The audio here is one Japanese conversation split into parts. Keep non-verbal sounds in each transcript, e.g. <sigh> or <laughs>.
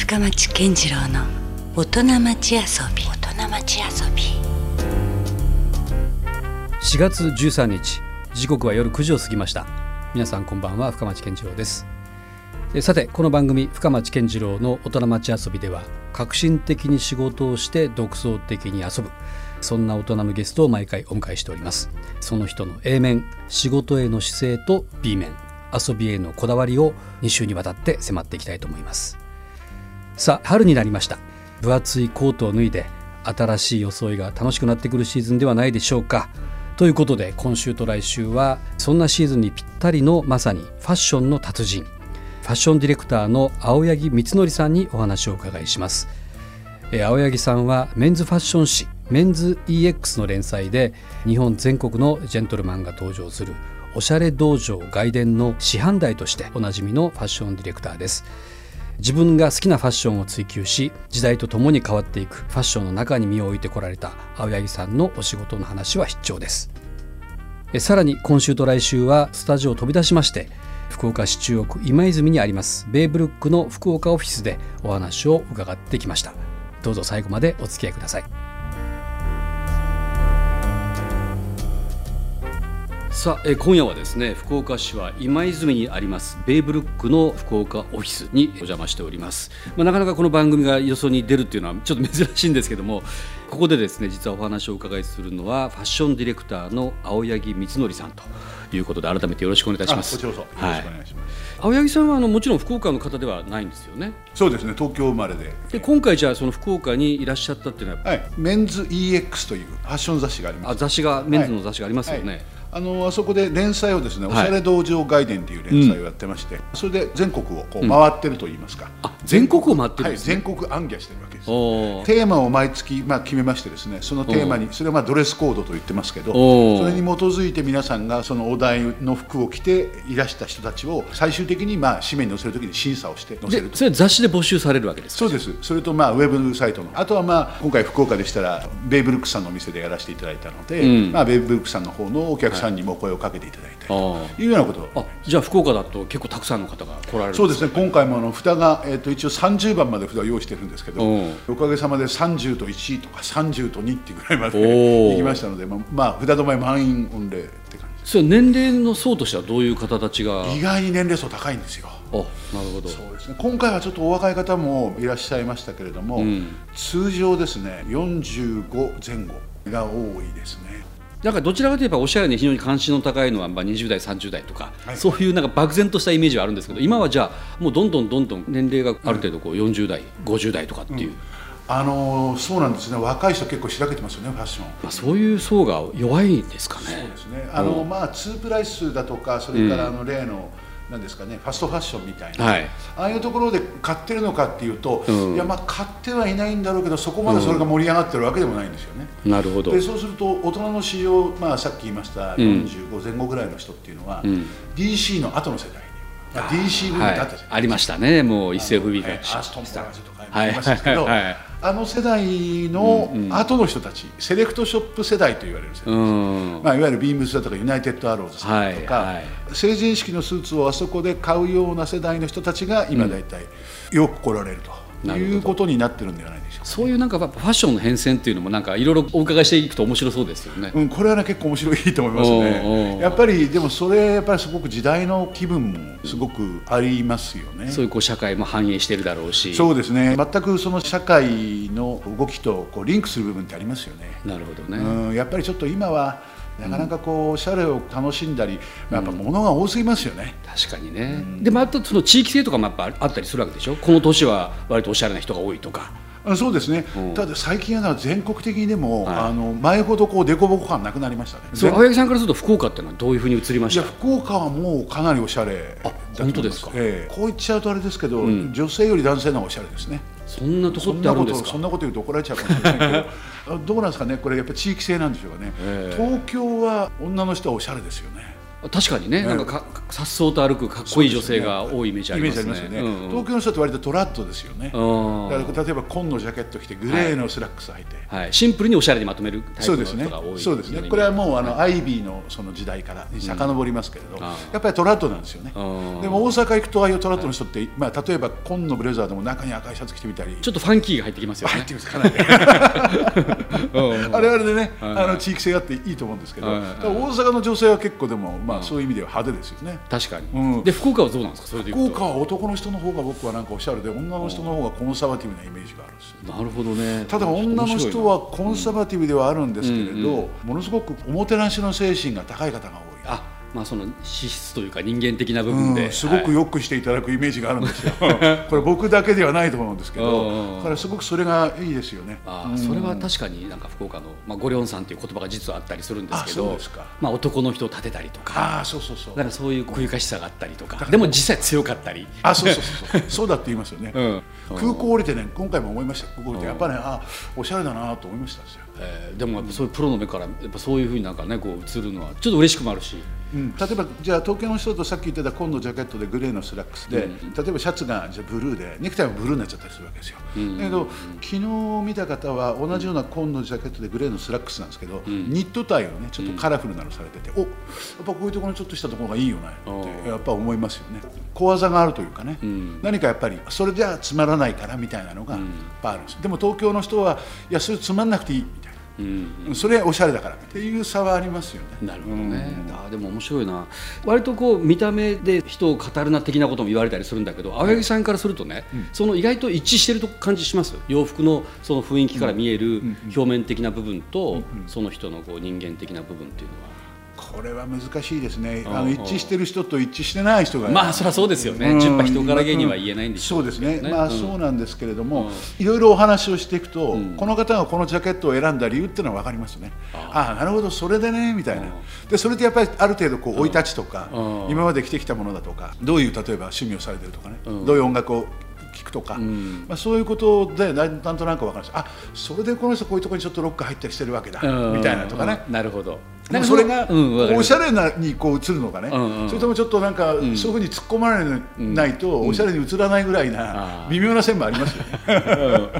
深町健次郎の大人町遊び。大人町遊び。4月13日時刻は夜9時を過ぎました。皆さんこんばんは深町健次郎です。えさてこの番組深町健次郎の大人町遊びでは革新的に仕事をして独創的に遊ぶそんな大人のゲストを毎回お迎えしております。その人の A 面仕事への姿勢と B 面遊びへのこだわりを2週にわたって迫っていきたいと思いますさあ春になりました。分厚いコートを脱いで新しい装いが楽しくなってくるシーズンではないでしょうか。ということで今週と来週はそんなシーズンにぴったりのまさにファッションの達人。ファッションディレクターの青柳光則さんにお話をお伺いします。青柳さんはメンズファッション誌メンズ EX の連載で日本全国のジェントルマンが登場するおしゃれ道場外伝の師範代としておなじみのファッションディレクターです。自分が好きなファッションを追求し時代とともに変わっていくファッションの中に身を置いてこられた青柳さんのお仕事の話は必聴です。えさらに今週と来週はスタジオを飛び出しまして福岡市中央区今泉にありますベイブルックの福岡オフィスでお話を伺ってきました。どうぞ最後までお付き合いください。さあえ今夜はですね福岡市は今泉にありますベイブルックの福岡オフィスにお邪魔しております、まあ、なかなかこの番組がよそに出るっていうのはちょっと珍しいんですけどもここでですね実はお話をお伺いするのはファッションディレクターの青柳光則さんということで改めてよろしくお願いいたします。あこちらこそ。よろしくおはい願いします。青柳さんはあのもちろん福岡の方ではないんですよね？そうですね、東京生まれで。で今回じゃあその福岡にいらっしゃったっていうのははい、メンズ EX というファッション雑誌があります。あ雑誌がメンズの雑誌がありますよね、はいあのあそこで連載をですね、はい。おしゃれ道場外伝という連載をやってまして、それで全国をこう回ってると言いますか。あ全国を回ってる全国暗記してるわけです。テーマを毎月、まあ、決めましてですねそのテーマにそれはまあドレスコードと言ってますけどそれに基づいて皆さんがそのお題の服を着ていらした人たちを最終的にまあ紙面に載せるときに審査をして載せるそれは雑誌で募集されるわけですか？そうです、それとまあウェブサイトの、あとはまあ今回、福岡でしたら、ベイブルックさんのお店でやらせていただいたので、うん。まあ、ベイブルックさんの方のお客さんにも声をかけていただいたりあというようなこと。じゃあ福岡だと結構たくさんの方が来られるんそうですね、今回もあの札が、えー、と一応30番まで札を用意してるんですけど、うん。おかげさまで30と1とか30と2っていうぐらいまで行きましたので、まあ、まあ、札止め満員御礼って感それ年齢の層としてはどういう方たちが？じ、意外に年齢層高いんですよ。あなるほど。そうですね、今回はちょっとお若い方もいらっしゃいましたけれども、うん。通常ですね45前後が多いですねだからどちらかといえばおしゃれに非常に関心の高いのはまあ20代30代とか、はい。そういうなんか漠然としたイメージはあるんですけど今はじゃあもうどんどんどんどん年齢がある程度こう40代50代とかっていう、あのーそうなんですね。若い人結構しらけてますよねファッション。まあ、そういう層が弱いんですかね。そうですね。あの、まあツープライスだとかそれからあの例の、なんですかねファストファッションみたいな、はい。ああいうところで買ってるのかっていうと、うん。いやまあ買ってはいないんだろうけどそこまでそれが盛り上がってるわけでもないんですよね、なるほど。でそうすると大人の市場、まあ、さっき言いました45前後ぐらいの人っていうのは、ん。DC の後の世代に、まあ、DC ブーだったじゃない。ですか、ありましたね。もう一世風靡はい。がアストンボラーズとかはい。言いましたけど、はい。はいあの世代の後の人たち、セレクトショップ世代と言われる世代、うん。まあ、いわゆるビームスだとかユナイテッドアローズさんとか、はいはい成人式のスーツをあそこで買うような世代の人たちが今大体よく来られるということになってるんではないでしょうか。そういうなんかファッションの変遷っていうのもなんかいろいろお伺いしていくと面白そうですよね。うん、これはね結構面白いと思いますね。やっぱりでもそれやっぱりすごく時代の気分もすごくありますよね。そういうこう社会も反映してるだろうし。そうですね。全くその社会の動きとこうリンクする部分ってありますよね。なるほどね。うん、やっぱりちょっと今はなかなかこうおしゃれを楽しんだり、やっぱ物が多すぎますよね。確かにね。でもあとその地域性とかもやっぱあったりするわけでしょ？この年は割とおしゃれな人が多いとか。あそうですね、うんただ最近は全国的にでも、はいあの前ほどこう凸凹感なくなりましたね。そう全青柳さんからすると福岡っていうのはどういうふうに映りまいやした。福岡はもうかなりおしゃれだと思います本当ですか？ええこう言っちゃうとあれですけど、ん女性より男性の方がおしゃれですねそんなとこってあるんですかそん。なこと言うと怒られちゃうかもしれないけどあ <laughs> どうなんですかねこれやっぱ地域性なんでしょうかね、ええ東京は女の人はおしゃれですよね確かにね、なんかかさっそうと歩くかっこいい女性が多いイメージありますよね、うんうん。東京の人って割とトラッドですよね、うん。だから例えば紺のジャケット着てグレーのスラックス履いて、はい、シンプルにおしゃれにまとめるタイプのそうですね。人が多いそうですね。これはもうあの、アイビーのその時代から遡りますけれど、あやっぱりトラッドなんですよね、うんでも大阪行くとああいうトラッドの人って、まあ、例えば紺のブレザーでも中に赤いシャツ着てみたり。ちょっとファンキーが入ってきますよね。<laughs> 入ってます。かなり。<laughs> うん。<laughs> あれあれでね、はい。あの地域性があっていいと思うんですけど、大阪の女性は結構でも、まあ、そういう意味では派手ですよね。確かに、うん。で福岡はどうなんですか？それで福岡は男の人の方が僕はなんかおしゃれで女の人の方がコンサバティブなイメージがあるんですよなるほどね。ただ女の人はコンサバティブではあるんですけれど、ものすごくおもてなしの精神が高い方が多い。あまあその資質というか人間的な部分で、うん、すごくよくしていただくイメージがあるんですよ、<laughs> これ僕だけではないと思うんですけど、だからすごくそれがいいですよね。あうん。それは確かになんか福岡の、まあ、ゴリョンさんという言葉が実はあったりするんですけどまあ、男の人を立てたりとか。ああそうそうそう。だからそういう奥ゆかしさがあったりとか。でも実際強かったり、あそうそうそうそう。<laughs> そうだって言いますよね、うん。空港降りてね今回も思いました。空港降りてやっぱねあおしゃれだなと思いましたですよ、えーでもやっぱそういうプロの目からやっぱそういうふうになんかねこう映るのはちょっと嬉しくもあるし。うん、例えばじゃあ東京の人とさっき言ってた紺のジャケットでグレーのスラックスで、例えばシャツがじゃあブルーでネクタイもブルーになっちゃったりするわけですよ、だけど昨日見た方は同じような紺のジャケットでグレーのスラックスなんですけど、ニットタイをねちょっとカラフルなのされてて、おやっぱこういうところにちょっとしたところがいいよねってやっぱ思いますよね。小技があるというかね、何かやっぱりそれじゃつまらないからみたいなのがいっぱいあるんです、でも東京の人はいやそれつまんなくていいみたいな。うんそれおしゃれだからっていう差はありますよね。なるほどね、あーでも面白いな。割とこう見た目で人を語るな的なことも言われたりするんだけど青柳さんからするとね、その意外と一致してると感じします洋服のその雰囲気から見える表面的な部分と、その人のこう人間的な部分っていうのは。これは難しいですね。あの一致してる人と一致してない人が。まあそりゃそうですよね、うん。10羽人から芸には言えないんでしょそうですね。まあん。そうなんですけれども、うん。いろいろお話をしていくと、ん。この方がこのジャケットを選んだ理由っていうのは分かりますね。ああ。なるほどそれでねみたいな。でそれでやっぱりある程度こう生い立ちとか、うん。今まで着てきたものだとか、どういう例えば趣味をされてるとかね、うん。どういう音楽を聞くとか、ん。まあそういうことでなんなんとなく分かるんです。あそれでこの人こういうところにちょっとロック入ったりしてるわけだ、うん。みたいなとかね。うん。なるほど。でもそれがうんわかります。おしゃれなにこう映るのかね、それともちょっとなんか、そういうふうに突っ込まれないと、おしゃれに映らないぐらいな微妙な線もありますよね。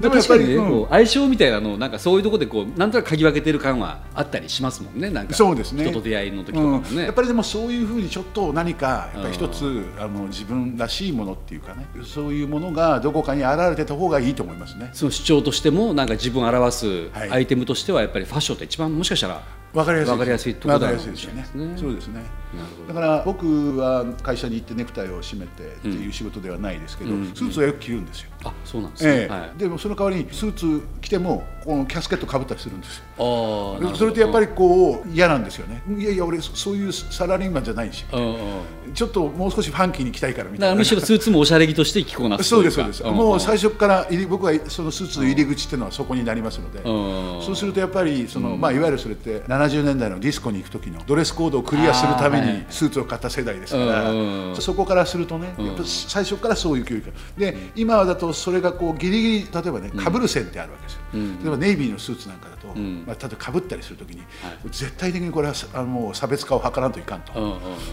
でもやっぱりうん。こう相性みたいなのをなんかそういうところでこうなんとなく嗅ぎ分けてる感はあったりしますもんねなんか。そうですね。人と出会いの時とかもね、うん。やっぱりでもそういうふうにちょっと何かやっぱり一つあの自分らしいものっていうかねそういうものがどこかに現れてた方がいいと思いますね。その主張としてもなんか自分を表すはい。アイテムとしてはやっぱりファッションって一番もしかしたらわかりやすい。わかりやすいところですよね。そうですね。だから僕は会社に行ってネクタイを締めてっていう仕事ではないですけど、うんスーツはよく着るんですよ。あそうなんですね、ええ。はい、でもその代わりにスーツ着てもこのキャスケットかぶったりするんですよ。あそれってやっぱりこう嫌なんですよね。いやいや俺そそういうサラリーマンじゃないし、ちょっともう少しファンキーに着たいからみたいな。むしろスーツもおしゃれ着として着こなすそうです。そうです。もう最初初から入り僕はそのスーツの入り口っていうのはそこになりますので、そうするとやっぱりその、まあいわゆるそれって70年代のディスコに行く時のドレスコードをクリアするためにスーツを買った世代ですから、うんそこからするとね、やっぱ最初からそういう教育で今だとそれがこうギリギリ例えばね被る線ってあるわけですよ。例えばネイビーのスーツなんかだと、ん。まあ例えば被ったりする時に、絶対的にこれはあのもう差別化を図らんといかんと。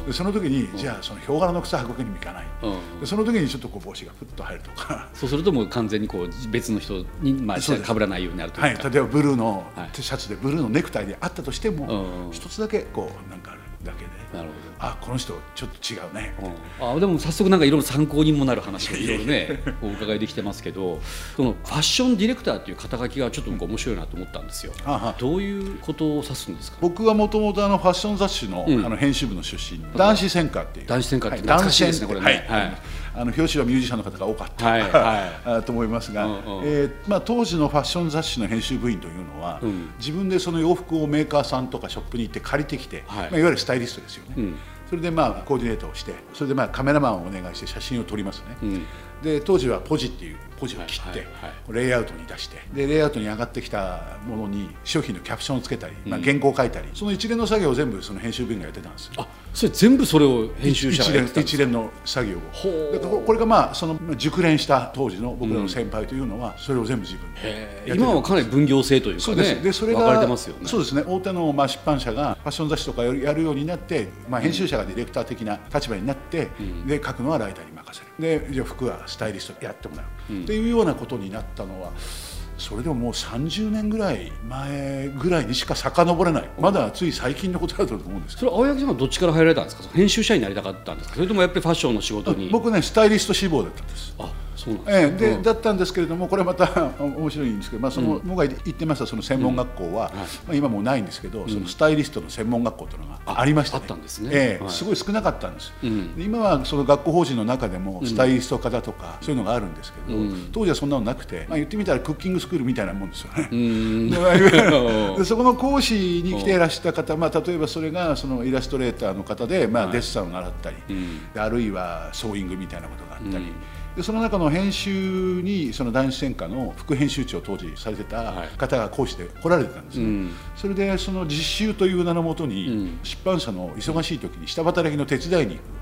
うんその時に、じゃあそのヒョウ柄の靴履くわけにもいかない、うん。でその時にちょっとこう帽子がふっと入るとか、そうするともう完全にこう別の人にまあそうです。被らないようになるとはいい、うか、例えばブルーのはい。シャツでブルーのネクタイであったとしても、うん一つだけこうなんかあるだけでなるほあこの人ちょっと違うね、ど、あでも早速なんかいろいろ参考にもなる話をいろいろねお伺いできてますけどそのファッションディレクターっていう肩書きがちょっと僕面白いなと思ったんですよ、あは。どういうことを指すんですか？僕はもともとファッション雑誌の,、うん。あの編集部の出身男子専科っていう。男子専科ってはい懐かしいですねこれね。はいあの表紙はミュージシャンの方が多かった、はいはい。<laughs> あと思いますが、うんうん。えーまあ、当時のファッション雑誌の編集部員というのは、うん。自分でその洋服をメーカーさんとかショップに行って借りてきて、はい。いまあ、いわゆるスタイリストですよね、うん。それでまあコーディネートをしてそれでまあカメラマンをお願いして写真を撮りますね、うんで当時はポジっていうポジを切って、レイアウトに出してでレイアウトに上がってきたものに商品のキャプションをつけたり、まあ、原稿を書いたりその一連の作業を全部その編集部員がやってたんですよ。あそれ全部それを編集者一連が一連の作業を。これがまあそのまあ熟練した当時の僕らの先輩というのはそれを全部自分でへー。やってた今はかなり分業制というかそうです。ねでそれが分かれてますよね。そうですね。大手のまあ出版社がファッション雑誌とかやるようになって、まあ、編集者がディレクター的な立場になって、で書くのはライターに任せる。でじゃあ服はスタイリストやってもらう、っていうようなことになったのはそれでももう30年ぐらい前ぐらいにしか遡れない。まだつい最近のことだと思うんです。けどそれ青柳さんはどっちから入られたんですか？編集者になりたかったんですか？それともやっぱりファッションの仕事に？僕ねスタイリスト志望だったんです。あそうなんですええ、で、うん。だったんですけれどもこれまた <laughs> 面白いんですけど、まあ、その、僕が行ってましたその専門学校は、まあ、今もうないんですけど、そのスタイリストの専門学校というのがありました、あったんですね。ええはい。すごい少なかったんです、今はその学校法人の中でもスタイリスト科だとか、そういうのがあるんですけど、当時はそんなのなくて、まあ、言ってみたらクッキングスクールみたいなもんですよね。うん。<laughs> で <laughs> そこの講師に来ていらした方、まあ、例えばそれがそのイラストレーターの方で、まあ、デッサンを習ったり、であるいはソーイングみたいなことがあったり、でその中の編集にその男子専科の副編集長を当時されてた方が講師で来られてたんですね、うん。それでその実習という名のもとに、出版社の忙しい時に下働きの手伝いに行く。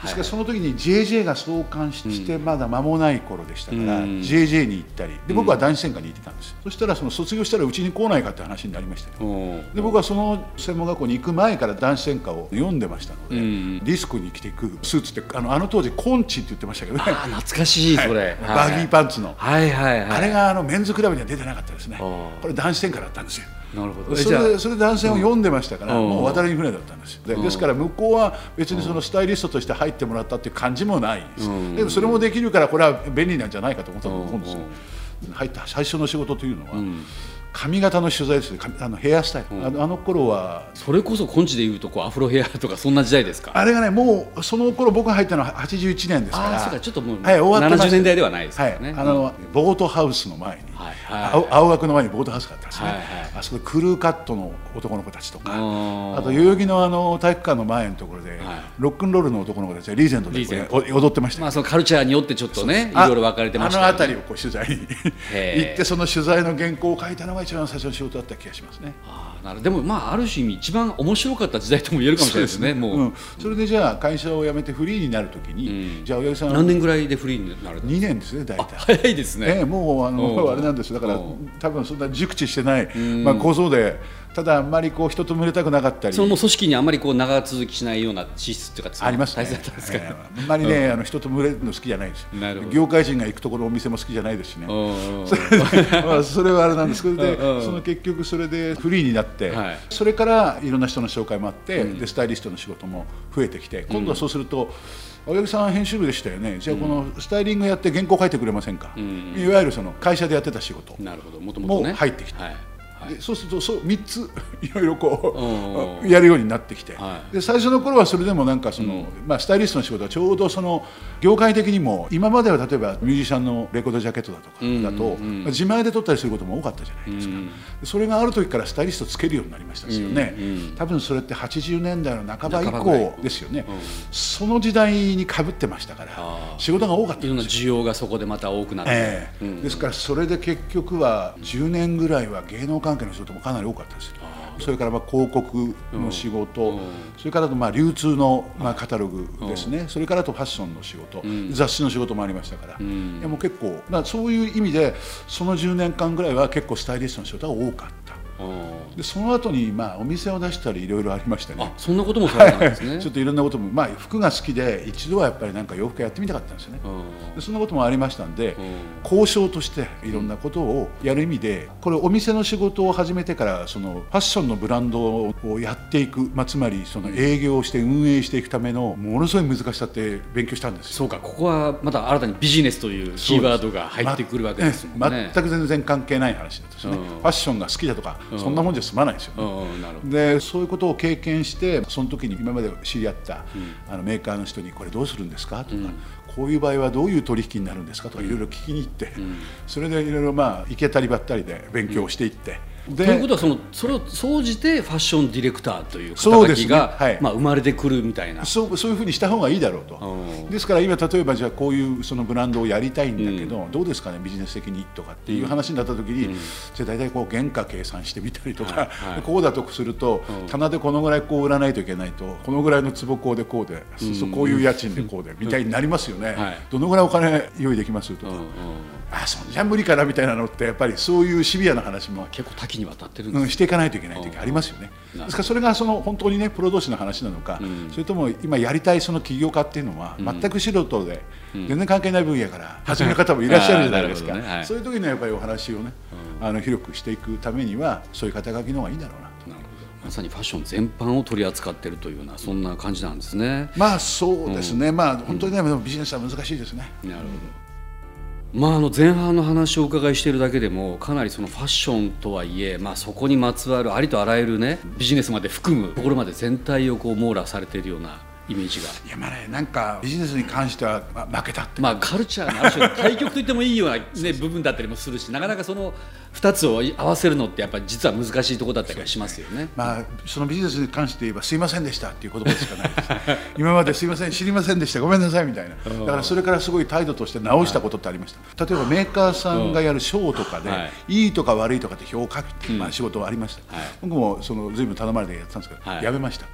あですからその時に JJ が創刊してまだ間もない頃でしたから、うん。JJ に行ったりで僕は男子専科に行ってたんです、そしたらその卒業したらうちに来ないかって話になりましたで僕はその専門学校に行く前から男子専科を読んでましたので、うん。ディスコに着ていくスーツってあのあの当時コンチって言ってましたけどね。あ懐かしいそれ、バギーパンツの、はいはいはい。あれがあのメンズクラブには出てなかったですね。これ男子専科だったんですよなるほど。えそれでそれで男性を読んでましたから、うん。もう渡りに船だったんですよ。でですから向こうは別にそのスタイリストとして入ってもらったっていう感じもないです、うん。でもそれもできるからこれは便利なんじゃないかと思ったと思うんですよ。うん。入った最初の仕事というのは、ん。髪型の取材ですあのヘアスタイル、あのあの頃はそれこそ根治でいうとこうアフロヘアとかそんな時代ですか？あれがねもうその頃僕が入ったのは81年ですから。あーそうかちょっともうはい、終わってました。70年代ではないですかはい。らね、あの、ボートハウスの前に、はいはい。青青学の前にボートハウスがあったんですね、はいはい。あそこでクルーカットの男の子たちとか。うん。あと代々木のあの体育館の前のところで、はい。ロックンロールの男の子たちがリーゼントで踊ってました。よまあそのカルチャーによってちょっとねいあろいろ分かれてました。よねあの辺りをこう取材に行ってその取材の原稿を書いたのが一番最初の仕事だった気がしますね。あーなる。でもまあある種意味一番面白かった時代とも言えるかもしれないですねもう、ん、それでじゃあ会社を辞めてフリーになるときに、うん。じゃあ親父さん何年ぐらいでフリーになるんです2年です？ね大か体。早いですね、ええもうあおのう。あれなんですだから多分そんな熟知してない、ん。まあ、構造でただあんまりこう人と群れたくなかったり。その組織にあまりこう長続きしないような資質っていうかありますね。大切だったんですか、ええ。あんまりね、あの人と群れるの好きじゃないです。よなるほど。業界人が行くところお店も好きじゃないですしね。うんうんまあそれはあれなんですけど。でうんうん。その結局それでフリーになって、はい。それからいろんな人の紹介もあって、でスタイリストの仕事も増えてきて今度はそうすると、青柳さんは編集部でしたよね。じゃあこのスタイリングやって原稿書いてくれませんか、んいわゆるその会社でやってた仕事なるほど。も入ってきてはいはい。でそうするとそう3つ <laughs> いろいろこうん。うやるようになってきて、はい。で最初の頃はそれでもなんかその、まあ、スタイリストの仕事はちょうどその業界的にも今までは例えばミュージシャンのレコードジャケットだとかだと、まあ自前で撮ったりすることも多かったじゃないですか、それがある時からスタイリストつけるようになりましたですよね、多分それって80年代の半ば以降ですよね、その時代にかぶってましたから仕事が多かったんですよ。需要がそこでまた多くなって、ええ。ですからそれで結局は10年ぐらいは芸能関係の仕事もかなり多かったです。よそれからまあ広告の仕事、うん。それからまあ流通のまあカタログですね、それからあとファッションの仕事、雑誌の仕事もありましたから、ん。いやもう結構、まあ、そういう意味でその10年間ぐらいは結構スタイリストの仕事が多かった。うんでその後にまあお店を出したりいろいろありましてね。あそんなこともされたんですね。ちょっといろんなことも、まあ、服が好きで一度はやっぱりなんか洋服やってみたかったんですよね、うん。でそんなこともありましたんで、うん。交渉としていろんなことをやる意味でこれお店の仕事を始めてからそのファッションのブランドをやっていく、まあ、つまりその営業をして運営していくためのものすごい難しさって勉強したんですよ。そうかここはまた新たにビジネスというキーワードが入ってくるわけですもんね。まええ全く全然関係ない話だったんですよね、うん。ファッションが好きだとか、そんなもんじゃ済まないですよね、でそういうことを経験してその時に今まで知り合った、あのメーカーの人にこれどうするんですか？とか、こういう場合はどういう取引になるんですか？とかいろいろ聞きに行って、それでいろいろまあ行けたりばったりで勉強をしていって、でということはそのそれを総じてファッションディレクターという肩書きが、はい。まあ、生まれてくるみたいな。そうそういうふうにした方がいいだろうと。うん。ですから今例えばじゃあこういうそのブランドをやりたいんだけど、どうですかねビジネス的にとかっていう話になった時に、じゃあ大体こう原価計算してみたりとか、はいはい。<laughs> こうだとすると、棚でこのぐらいこう売らないといけないとこのぐらいの坪こうでこうで、そうこういう家賃でこうでみたいになりますよね、はい。どのぐらいお金用意できますとか、うんうんあそんじゃ無理かなみたいなのってやっぱりそういうシビアな話も結構多岐にわたってるんですうん、していかないといけない時ありますよね。うんですからそれがその本当にねプロ同士の話なのか、それとも今やりたいその起業家っていうのは全く素人で、全然関係ない分野から始める方もいらっしゃるじゃないですか、ねはい。そういう時にはやっぱりお話をね、あの広くしていくためにはそういう肩書きの方がいいんだろうなと。なまさにファッション全般を取り扱っているというようなそんな感じなんですね。まあそうですね、まあ本当にね、でもビジネスは難しいですね。なるほどまあ、あの前半の話をお伺いしているだけでもかなりそのファッションとはいえ、まあ、そこにまつわるありとあらゆるねビジネスまで含むところまで全体をこう網羅されているようなイメージが。いやまあねなんかビジネスに関しては、まあ、負けたって、まあ、カルチャーのある種対極と言ってもいいような、ね、部分だったりもするしなかなかその2つを合わせるのってやっぱり実は難しいところだったりはしますよね。まあ、そのビジネスに関して言えば「すいませんでした」っていう言葉しかないです <laughs> 今まで「すいません知りませんでした。ごめんなさい」みたいな。だからそれからすごい態度として直したことってありました。例えばメーカーさんがやる賞とかで、はい。い、いとか悪いとかって評価っていう、まあ、仕事はありました、はい。僕もその随分頼まれてやってたんですけど、はい。やめました。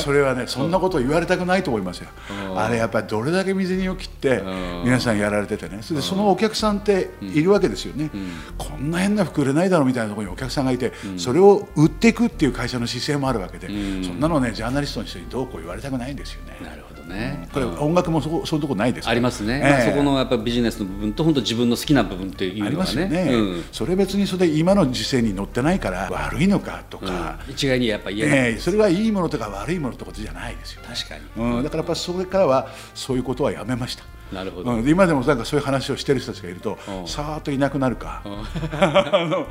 それはね <laughs> そんなこと言われたくないと思いますよ。あれやっぱりどれだけ水にを切って皆さんやられててね。それでそのお客さんっているわけですよね、こんな変な服売れないだろうみたいなところにお客さんがいて、それを売っていくっていう会社の姿勢もあるわけで、そんなのねジャーナリストの人にどうこう言われたくないんですよね。なるほどね、これ音楽もそこそういうとこないですかありますね、ええ。まあ、そこのやっぱビジネスの部分と本当自分の好きな部分っていうありのがね。ますよね、うん。それ別にそれで今の時勢に乗ってないから悪いのか。とか、一概にやっぱ言えない、ええ。それはいいものとか悪いものってことじゃないですよね。確かに、うん、だからやっぱそれからはそういうことはやめました。なるほど、うん、今でもなんかそういう話をしてる人たちがいるとうん。さーっといなくなるか。<laughs> あの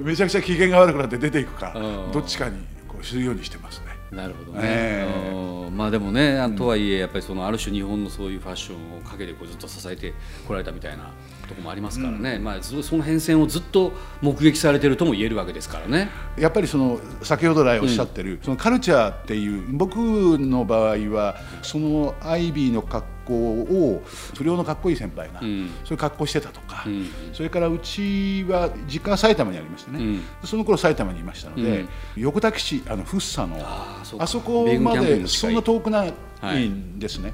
めちゃくちゃ機嫌が悪くなって出ていくか。うん。どっちかにこうするようにしてますね。なるほどね、えうん。まあでもねあとはいえやっぱりそのある種日本のそういうファッションを陰でこうずっと支えてこられたみたいなところもありますからね、まあそその変遷をずっと目撃されてるとも言えるわけですからね。やっぱりその先ほど来おっしゃってる、そのカルチャーっていう僕の場合はそのアイビーの格好を不良のかっこいい先輩が、ん。そういう格好してたとか、ん。それからうちは実家は埼玉にありましてね、うん。その頃埼玉にいましたので、横田基地あの福生のあーそこまでそんな遠くないんですね。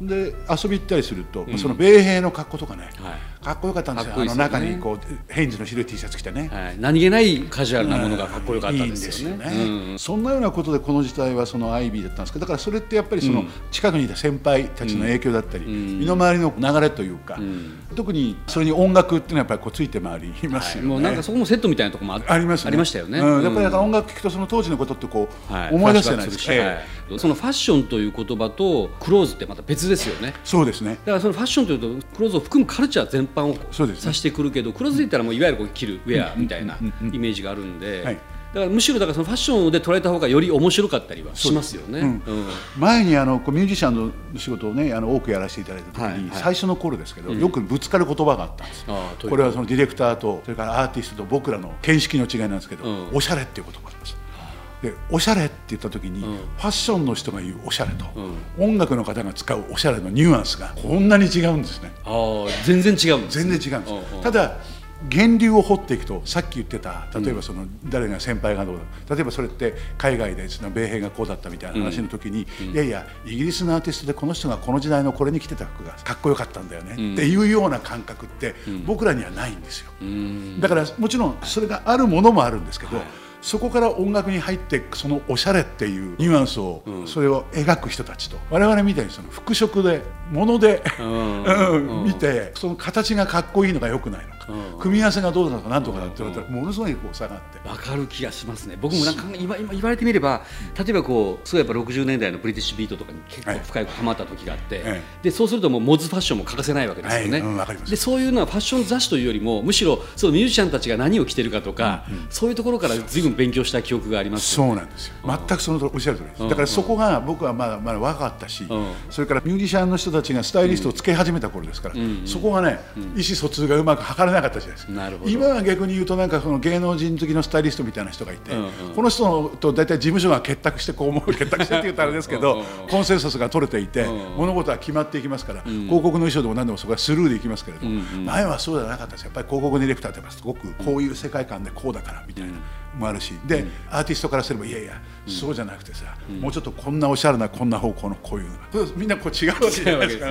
うん。で遊び行ったりすると、その米兵の格好とかね、はい。かっこよかったんですよ。ね。あの中にこうヘインズの白い T シャツ着てね。はい、何気ないカジュアルなものがかっこよかったいいんですよね。うん。そんなようなことでこの時代はそのアイビーだったんです。けどだからそれってやっぱりその近くにいた先輩たちの影響だったり、ん。身の回りの流れというか、ん。特にそれに音楽っていうのはやっぱりこうついて回りますよね。もうなんかそこもセットみたいなところもあありますね。ありましたよね。うん、やっぱり音楽聴くとその当時のことってこう、はい。思い出すじゃないですか。そのファッションという言葉とクローズってまた別ですよね。そうですね。だからそのファッションというとクローズを含むカルチャー全般を指してくるけど、クローズで言ったらもういわゆるこう着るウェアみたいなイメージがあるんで、はい。だからむしろだからそのファッションで捉えた方がより面白かったりはしますよね。うんうん前にあのこうミュージシャンの仕事をねあの多くやらせていただいた時に、はいはい。最初の頃ですけど、よくぶつかる言葉があったんです。これはそのディレクターとそれからアーティストと僕らの見識の違いなんですけど、うん。おしゃれっていう言葉がありますでおしゃれって言った時に、ファッションの人が言うおしゃれと、音楽の方が使うおしゃれのニュアンスがこんなに違うんですね。ああ全然違うんですね、全然違うんです、うんうん。ただ源流を掘っていくとさっき言ってた例えばその誰が先輩がどうだ例えばそれって海外でその米兵がこうだったみたいな話の時に、いやいやイギリスのアーティストでこの人がこの時代のこれに着てた服がかっこよかったんだよね、っていうような感覚って僕らにはないんですよ、だからもちろんそれがあるものもあるんですけど、そこから音楽に入ってそのおしゃれっていうニュアンスを、それを描く人たちと。我々みたいにその服飾で物で、<laughs> 見てその形がかっこいいのか良くないのか、組み合わせがどうなのかなんとかだって言われたらものすごいこう差があって。わかる気がしますね。僕もなんか今今言われてみれば例えばこうそうやっぱ60年代のブリティッシュビートとかに結構深いハマった時があって、えでそうするともうモズファッションも欠かせないわけですよね、はいうんわかります。でそういうのはファッション雑誌というよりもむしろそのミュージシャンたちが何を着てるかとか、そういうところから随分勉強した記憶がありますよそうなんですよ全くそのおっしゃる通りです。だからそこが僕はまだまだ若かったし、ん。それからミュージシャンの人たちがスタイリストをつけ始めた頃ですから、そこがね、意思疎通がうまく図れななかったじゃないですか。なるほど。今は逆に言うとなんかその芸能人好きのスタイリストみたいな人がいて、うんうん。この人と大体事務所が結託してこう思う <laughs> 結託してって言ったらあれですけどうんうんコンセンサスが取れていて、うん物事は決まっていきますから、広告の衣装でも何でもそこはスルーでいきますけれども、前はそうじゃなかったです。やっぱり広告ディレクターってすごくこういう世界観でこうだからみたいな。もあるしで、アーティストからすればいやいや、そうじゃなくてさ、もうちょっとこんなおしゃれなこんな方向のこういうみんなこう違うわけじゃないですか。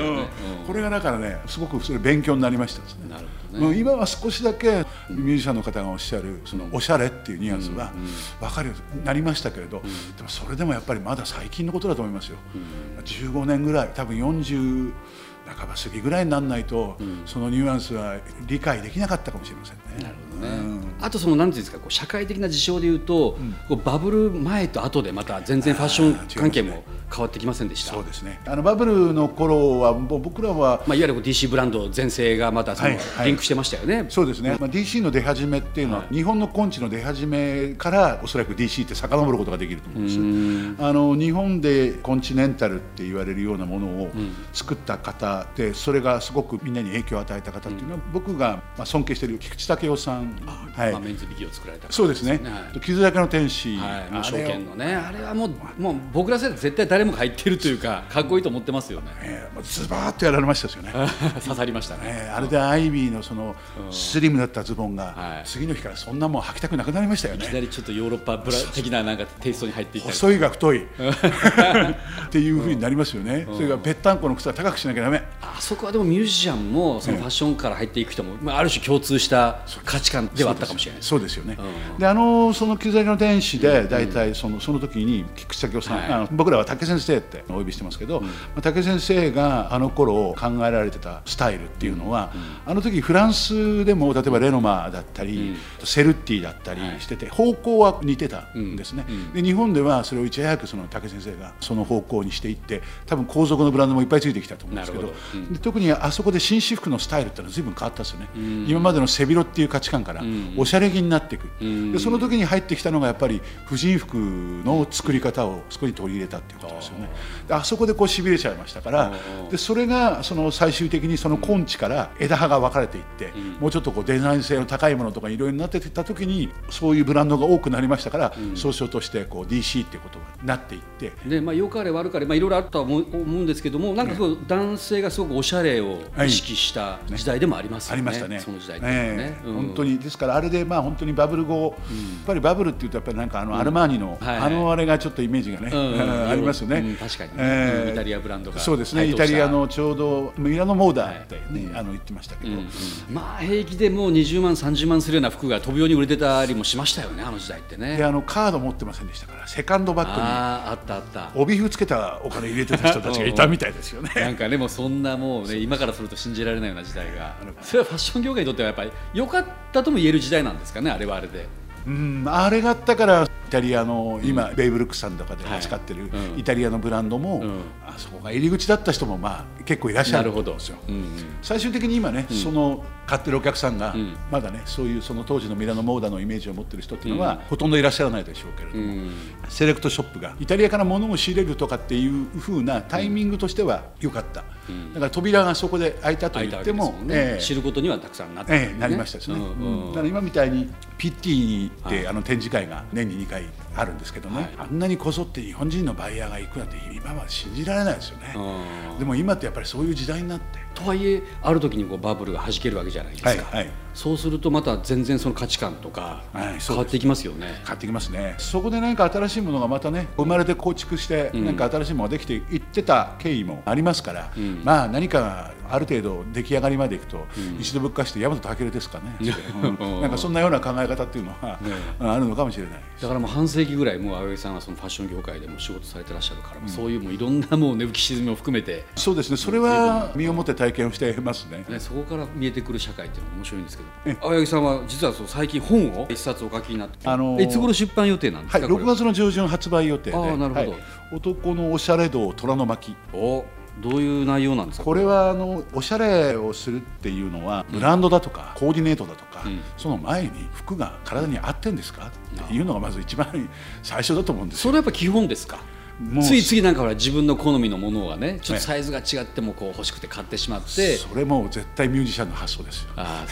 これがだからねすごくそれ勉強になりましたですね。なるほどね。今は少しだけミュージシャンの方がおっしゃるそのおしゃれっていうニュアンスは分かるようになりましたけれど、でもそれでもやっぱりまだ最近のことだと思いますよ、15年ぐらい多分40半ば過ぎぐらいにならないと、そのニュアンスは理解できなかったかもしれませんね。なるほどね、あとそのなんていうんですかこう社会的な事象でいうと、こうバブル前と後でまた全然ファッション関係も変わってきませんでした？そうですね。あのバブルの頃はもう僕らはまあ、いわゆる DC ブランド全盛がまたそのはいはい。リンクしてましたよね、そうですね、まあ、DC の出始めっていうのは、日本の根治の出始めからおそらく DC って遡ることができると思うんです。あの日本でコンチネンタルって言われるようなものを作った方でそれがすごくみんなに影響を与えた方っていうのは、僕がまあ尊敬している菊池武雄さん、はい。まあ、メンズビギを作られた方そうですね。はい「傷だけの天使」はい、もう証券のねあれはもうもう僕ら世代絶対誰もが入ってるというかかっこいいと思ってますよね。えーズバーッとやられましたですよね。<laughs> 刺さりましたね、えーあれでアイビーのそのスリムだったズボンが、はい。次の日からそんなもん履きたくなくなりましたよね。いき。なりちょっとヨーロッパブラ的ななんかテイストに入っていったり。細いが太い。<laughs> っていうふうになりますよね、それからぺったんこの靴は高くしなきゃだめ、あそこはでもミュージシャンもそのファッションから入っていく人も、まあ、ある種共通した価値観ではあったかもしれない。そうですよね、であのその「傷だけの天使で」大体そのその時に菊池武雄さん、はい。あの僕らは竹先生ってお呼びしてますけど、まあ竹先生があの頃考えられてたスタイルっていうのは、あの時フランスでも例えばレノマだったり、セルティだったりしてて、方向は似てたんですね、で日本ではそれをいち早くその竹先生がその方向にしていって多分皇族のブランドもいっぱいついてきたと思うんですけどで特にあそこで紳士服のスタイルっていうのは随分変わったんですよね、今までの背広っていう価値観からおしゃれ着になっていく、でその時に入ってきたのがやっぱり婦人服の作り方をそこに取り入れたっていうことですよね。であそこでこうしびれちゃいましたからでそれがその最終的にその根治から枝葉が分かれていって、もうちょっとこうデザイン性の高いものとかいろいろになっていった時にそういうブランドが多くなりましたから、総称としてこう DC っていうことになっていって。でまあ、良かれ悪かれ、まあ、いろいろあったとは思うんですけどもなんか男性がすごくおしゃれを意識した時代でもありますよね、ありましたね。その時代ね。ええ。うん。本当に。ですからあれでまあ本当にバブル後、やっぱりバブルっていうとやっぱりなんかあのアルマーニの、はい。はいあのあれがちょっとイメージがね、うん。う <laughs> んありますよね。うん。確かにええ。うん。イタリアブランドがそうですね。イタリアのちょうどミラノモーダーってね、あの言ってましたけど、うんまあ平気でもう20万30万するような服が飛ぶように売れてたりもしましたよねあの時代ってね。であのカード持ってませんでしたからセカンドバッグにあったあった。帯封つけたお金入れてた人たちがいたみたいですよね。<laughs> なんかねもうそんなもうね今からすると信じられないような時代が。それはファッション業界にとってはやっぱり良かったとも言える時代なんですかねあれはあれで。うん、あれがあったからイタリアの今、ベイブルックさんとかではい。扱ってるうん。イタリアのブランドも、ん。あそこが入り口だった人もまあ結構いらっしゃるんですよ。うんうん。最終的に今ね、その買ってるお客さんが、ん。まだねそういうその当時のミラノモーダのイメージを持ってる人っていうのは、ほとんどいらっしゃらないでしょうけれども、うん。セレクトショップがイタリアから物を仕入れるとかっていう風なタイミングとしては良かった、だから扉がそこで開いたと言ってもね、ええ。知ることにはたくさんなってええ、なりましたですね、うんうんうん。だから今みたいにピッティって、はい。あの展示会が年に2回あるんですけどね、はい。あんなにこぞって日本人のバイヤーが行くなんて今は信じられないですよね、うん。でも今ってやっぱりそういう時代になって。とはいえある時にこうバブルが弾けるわけじゃないですか、はいはい。そうするとまた全然その価値観とか変わっていきますよね、買ってきますね。そこで何か新しいものがまたね生まれて構築して何か新しいものができていってた経緯もありますから、まあ何かある程度出来上がりまでいくと、一度ぶっかして大和武ですかね、<laughs> うん。<laughs> なんかそんなような考え方っていうのは、<laughs> あるのかもしれない。だからもう半世紀ぐらいもう青柳さんはそのファッション業界でも仕事されてらっしゃるから、そういうもういろんなもう値浮き沈みを含めて、そうですね。それは身をもって体験をしてますね。ね、そこから見えてくる社会っていうのが面白いんですけど。青柳さんは実はそう最近本を一冊お書きになって、あのーいつ頃出版予定なんですはい、か、これ6月の上旬発売予定で、男のおしゃれ道虎の巻。おどういう内容なんですか？これはあのおしゃれをするっていうのはブランドだとかコーディネートだとか、ん。その前に服が体に合ってんですか？っていうのがまず一番最初だと思うんですよ。それはやっぱ基本ですか？もうついついなんかほら自分の好みのものがねちょっとサイズが違ってもこう欲しくて買ってしまって、それも絶対ミュージシャンの発想ですよ。あ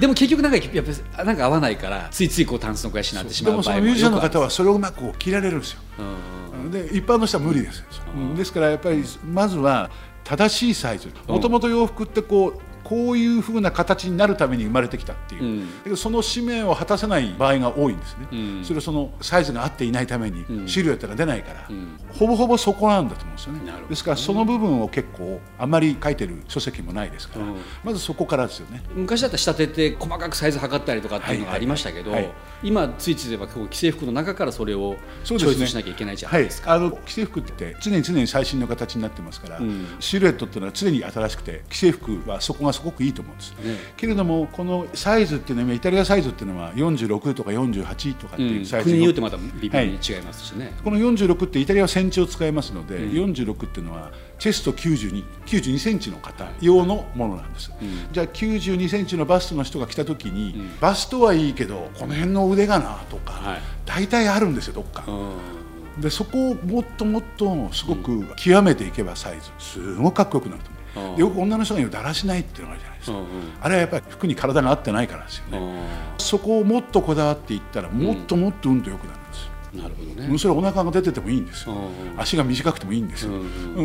でも結局なんかやっぱりなんか合わないからついついこうタンスの肥やしになってしまでもそう場合ものミュージシャンの方はそれをうまくこう着られるんですよで一般の人は無理ですですからやっぱりまずは正しいサイズ。もともと洋服ってこうこういうふうな形になるために生まれてきたっていう、うん。だけどその使命を果たせない場合が多いんですね、うん。それはそのサイズが合っていないためにん。シルエットが出ないから、ん。ほぼほぼそこなんだと思うんですよね。なるほどですからその部分を結構あまり書いてる書籍もないですから、うん。まずそこからですよね。昔だったら仕立てて細かくサイズ測ったりとかっていうのがありましたけど、はいはい今ついつい言えばこう既製服の中からそれをチョイスしなきゃいけないじゃないですか。はい、あの既製服って常に常に最新の形になってますから、ん。シルエットっていうのは常に新しくて既製服はそこがすごくいいと思うんです、ねけれどもこのサイズっていうのはイタリアサイズっていうのは46とか48とかってういうん。サイズ国によのってまた微妙に違いますしね。この46ってイタリアはセンチを使いますので、46っていうのはチェスト92、92センチの方用のものなんです、じゃあ92センチのバストの人が来た時に、バストはいいけどこの辺の腕がなとか、はい。大体あるんですよどっか、うん。でそこをもっともっとすごく極めていけばサイズすごくかっこよくなると思う、よく女の人が言うだらしないっていうのがあるじゃないですか、あれはやっぱり服に体が合ってないからですよね、そこをもっとこだわっていったらもっともっとうんと良くなるんですよ、なるほどそれお腹が出ててもいいんですよ、うん足が短くてもいいんですよ、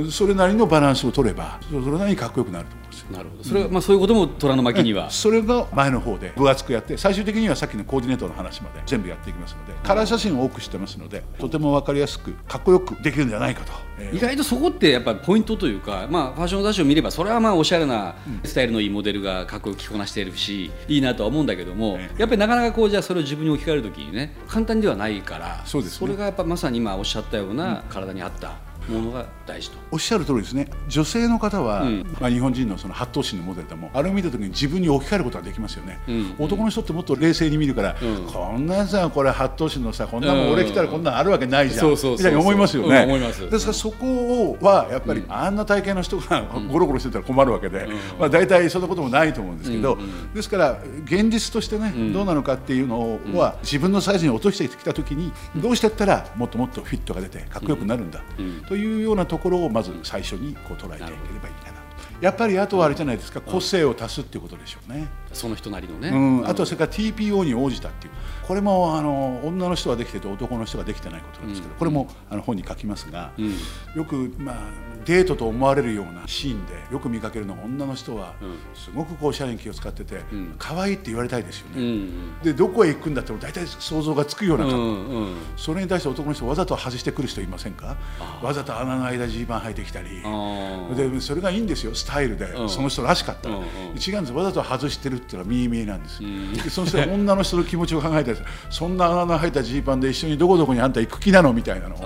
それなりのバランスを取ればそれなりにかっこよくなると思うんですよ。なるほど。それはまあそういうことも虎の巻には。それが前の方で分厚くやって最終的にはさっきのコーディネートの話まで全部やっていきますのでカラー写真を多くしてますのでとても分かりやすくかっこよくできるんじゃないかと、えー意外とそこってやっぱりポイントというか、まあ、ファッション雑誌を見ればそれはまあおしゃれなスタイルのいいモデルがかっこよく着こなしているしいいなとは思うんだけどもええ。やっぱりなかなかこうじゃあそれを自分に置き換えるときにね簡単ではないからそうですね。れがやっぱまさに今おっしゃったような体に合ったものが大事と。おっしゃる通りですね。女性の方は、うん。まあ、日本人のその八頭身のモデルでもあれを見た時に自分に置き換えることができますよね、うん。男の人ってもっと冷静に見るから、うん。こんなやつはこれ八頭身のさこんなもんうん。俺来たらこんなのあるわけないじゃん、みたいに思いますよね、ですからそこはやっぱり、あんな体型の人がゴロゴロしてたら困るわけで、まあ、大体そんなこともないと思うんですけど、ですから現実としてね、どうなのかっていうのは、自分のサイズに落としてきた時にどうしてったらもっともっとフィットが出てかっこよくなるんだ、というようなところをまず最初にこう捉えていければいいかなと。やっぱりあとはあれじゃないですか、個性を足すっていうことでしょうね。その人なりのね、うん、あとはそれから TPO に応じたっていうこれもあの女の人はできてて男の人ができてないことなんですけど、これもあの本に書きますが、ん。よく、まあ、デートと思われるようなシーンでよく見かけるのが女の人はん。すごくこうおしゃれに気を使ってて、ん。可愛いって言われたいですようね。ん。でどこへ行くんだって大体想像がつくようなう格好、んうん。それに対して男の人わざと外してくる人いませんか？わざと穴の間ジーパン履いてきたり。でそれがいいんですよ。スタイルで、うんその人らしかった。ら、違うん。ですわざと外してるっていうのは見え見えなんです、ん。でそして女の人の気持ちを考えそんな穴の入ったジーパンで一緒にどこどこにあんた行く気なのみたいなのを、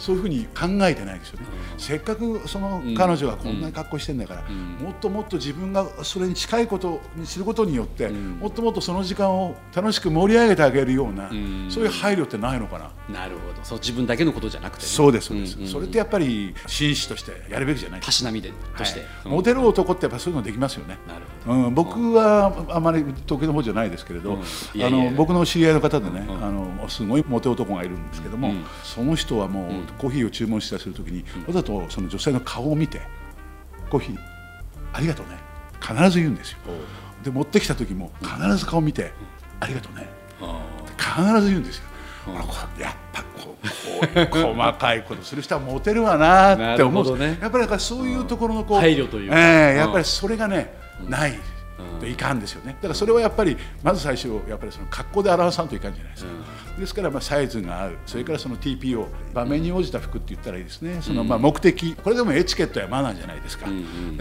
そういうふうに考えてないですよね、せっかくその彼女がこんなに格好してんだから、もっともっと自分がそれに近いことにすることによって、もっともっとその時間を楽しく盛り上げてあげるような、ん。そういう配慮ってないのかな、なるほど。そう自分だけのことじゃなくてね、そうですそうです、んんそれってやっぱり紳士としてやるべきじゃない。たしなみでとして、はい。うん。モテる男ってやっぱそういうのできますよね。なるほど。うん、僕はあまり得意の方じゃないですけれど、あの僕の知り合いの方でね、うん。あのすごいモテ男がいるんですけども、うん。その人はもう、コーヒーを注文したりするときに、わざとその女性の顔を見てコーヒーありがとうね必ず言うんですよ。で持ってきた時も必ず顔見て、ありがとうねあ必ず言うんですよ。やっぱこうこう細かいことする人はモテるわなって思うねやっぱりそういうところのこう、配慮というかええうんやっぱりそれがね、ないといかんですよね。だからそれはやっぱりまず最初やっぱりその格好で表さんといかんじゃないですか、ですからまあサイズが合うそれからその TPO 場面に応じた服って言ったらいいですね。そのまあ目的。これでもエチケットやマナーじゃないですか,、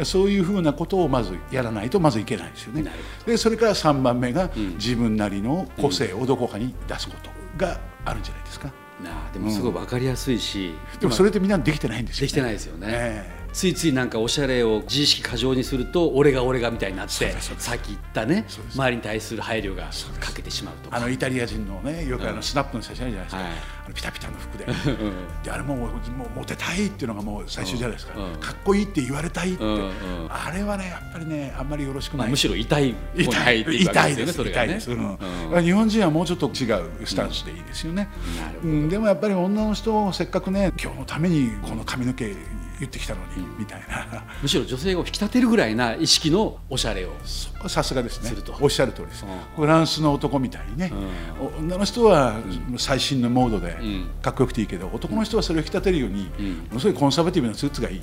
そういうふうなことをまずやらないとまずいけないですよね。でそれから3番目が自分なりの個性をどこかに出すことがあるんじゃないですか、なあでもすごい分かりやすいし、でもそれってみんなできてないんですよ、ね、できてないですよね、ええついついなんかおしゃれを自意識過剰にすると俺が俺がみたいになってさっき言ったね周りに対する配慮が欠けてしまうと。あのイタリア人のねよくあのスナップの写真あるじゃないですか、はい。あのピタピタの服で。であれももうモテたいっていうのがもう最終じゃないですか、うん。かっこいいって言われたいって、うんうん。あれはねやっぱりねあんまりよろしくない、まあ、むしろ痛い方に入ってい痛いです。ね。痛いです、うん。うん。日本人はもうちょっと違うスタンスでいいですよね、でもやっぱり女の人をせっかくね今日のためにこの髪の毛言ってきたのに、みたいな。むしろ女性を引き立てるぐらいな意識のおしゃれをさすがですね。すると。おっしゃる通りです、うん。フランスの男みたいにね、女の人は最新のモードでん。かっこよくていいけど、男の人はそれを引き立てるように、ものすごいコンサバティブなスーツがいい、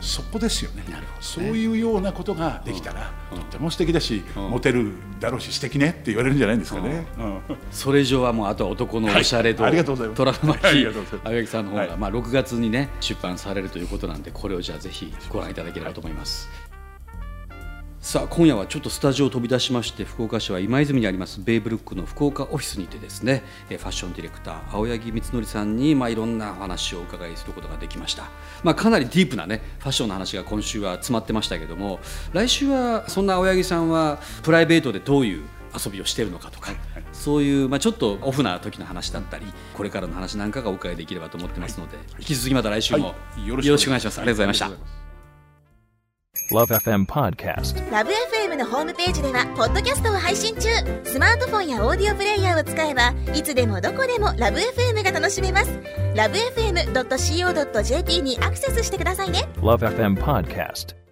そこですよね。なるほどね。そういうようなことができたら、とっても素敵だし、モテるだろうし素敵ねって言われるんじゃないんですかね。うん。それ以上はもうあとは男のおしゃれと、はいありがとうございます。虎のあ巻青柳さんの方が、はい。まあ、6月にね出版されるということなんでこれをじゃあぜひご覧いただければと思います。さあ今夜はちょっとスタジオを飛び出しまして福岡市は今泉にありますベイブルックの福岡オフィスにてですねえーファッションディレクター青柳光則さんに、まあ、いろんなお話をお伺いすることができました、まあ、かなりディープなねファッションの話が今週は詰まってましたけども来週はそんな青柳さんはプライベートでどういう遊びをしてるのかとか、そういう、まあ、ちょっとオフな時の話だったりこれからの話なんかがお伺いできればと思ってますので、引き続きまた来週もはい。よろしくお願いします。ありがとうございました。Love FM Podcast. ラブ f m のホームページではポッドキャストを配信中スマートフォンやオーディオプレイヤーを使えばいつでもどこでもラブ f m が楽しめますラブ FM.co.jp にアクセスしてくださいね Love FM Podcast.